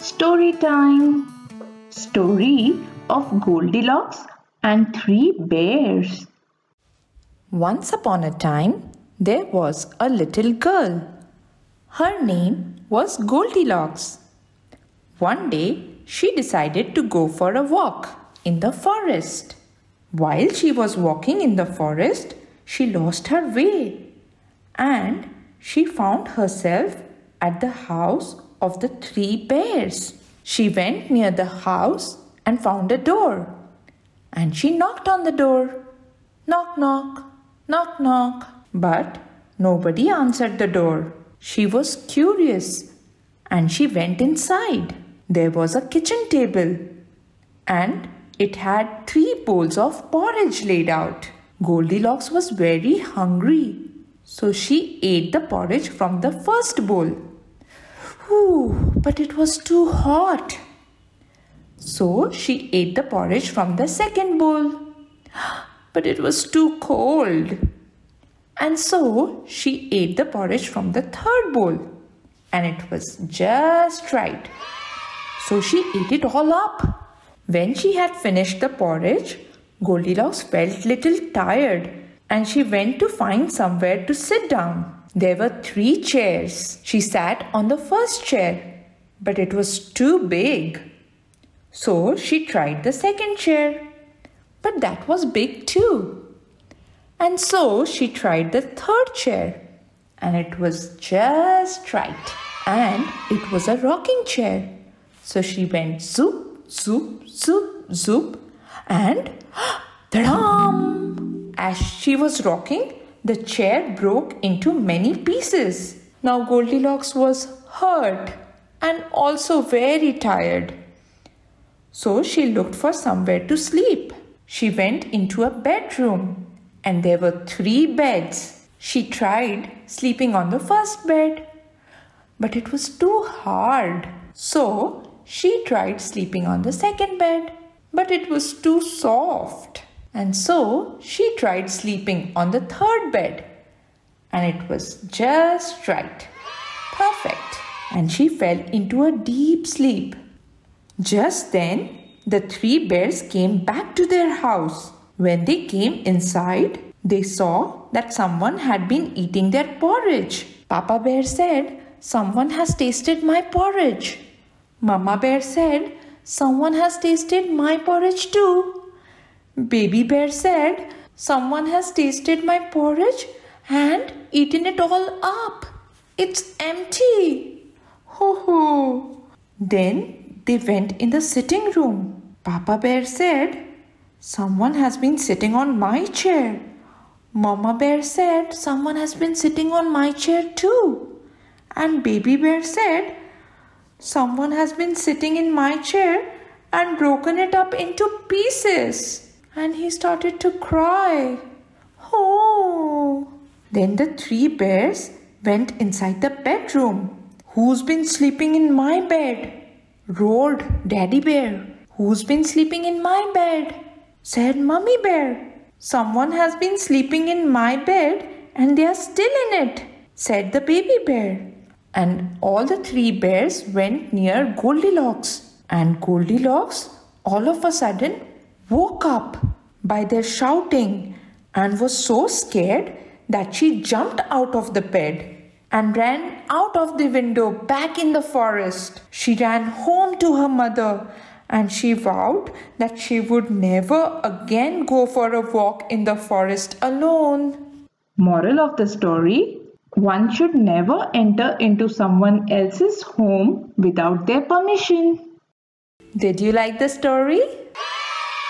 Story time. Story of Goldilocks and Three Bears. Once upon a time, there was a little girl. Her name was Goldilocks. One day, she decided to go for a walk in the forest. While she was walking in the forest, she lost her way and she found herself at the house of the three bears. She went near the house and found a door. And she knocked on the door. Knock, knock, knock, knock. But nobody answered the door. She was curious and she went inside. There was a kitchen table and it had three bowls of porridge laid out. Goldilocks was very hungry so she ate the porridge from the first bowl. But it was too hot. So she ate the porridge from the second bowl. But it was too cold. And so she ate the porridge from the third bowl. And it was just right. So she ate it all up. When she had finished the porridge, Goldilocks felt little tired and she went to find somewhere to sit down. There were three chairs. She sat on the first chair, but it was too big. So she tried the second chair, but that was big too. And so she tried the third chair, and it was just right. And it was a rocking chair. So she went zoop, zoop, zoop, zoop, and ta-dam! As she was rocking, the chair broke into many pieces. Now Goldilocks was hurt and also very tired. So she looked for somewhere to sleep. She went into a bedroom and there were three beds. She tried sleeping on the first bed, but it was too hard. So she tried sleeping on the second bed, but it was too soft. And so she tried sleeping on the third bed. And it was just right. Perfect. And she fell into a deep sleep. Just then, the three bears came back to their house. When they came inside, they saw that someone had been eating their porridge. Papa Bear said, Someone has tasted my porridge. Mama Bear said, Someone has tasted my porridge too. Baby Bear said, Someone has tasted my porridge and eaten it all up. It's empty. Ho ho. Then they went in the sitting room. Papa Bear said, Someone has been sitting on my chair. Mama Bear said, Someone has been sitting on my chair too. And Baby Bear said, Someone has been sitting in my chair and broken it up into pieces and he started to cry. Oh! Then the three bears went inside the bedroom. Who's been sleeping in my bed? roared Daddy Bear. Who's been sleeping in my bed? said Mummy Bear. Someone has been sleeping in my bed and they are still in it, said the baby bear. And all the three bears went near Goldilocks. And Goldilocks all of a sudden woke up by their shouting and was so scared that she jumped out of the bed and ran out of the window back in the forest. She ran home to her mother and she vowed that she would never again go for a walk in the forest alone. Moral of the story one should never enter into someone else's home without their permission. Did you like the story?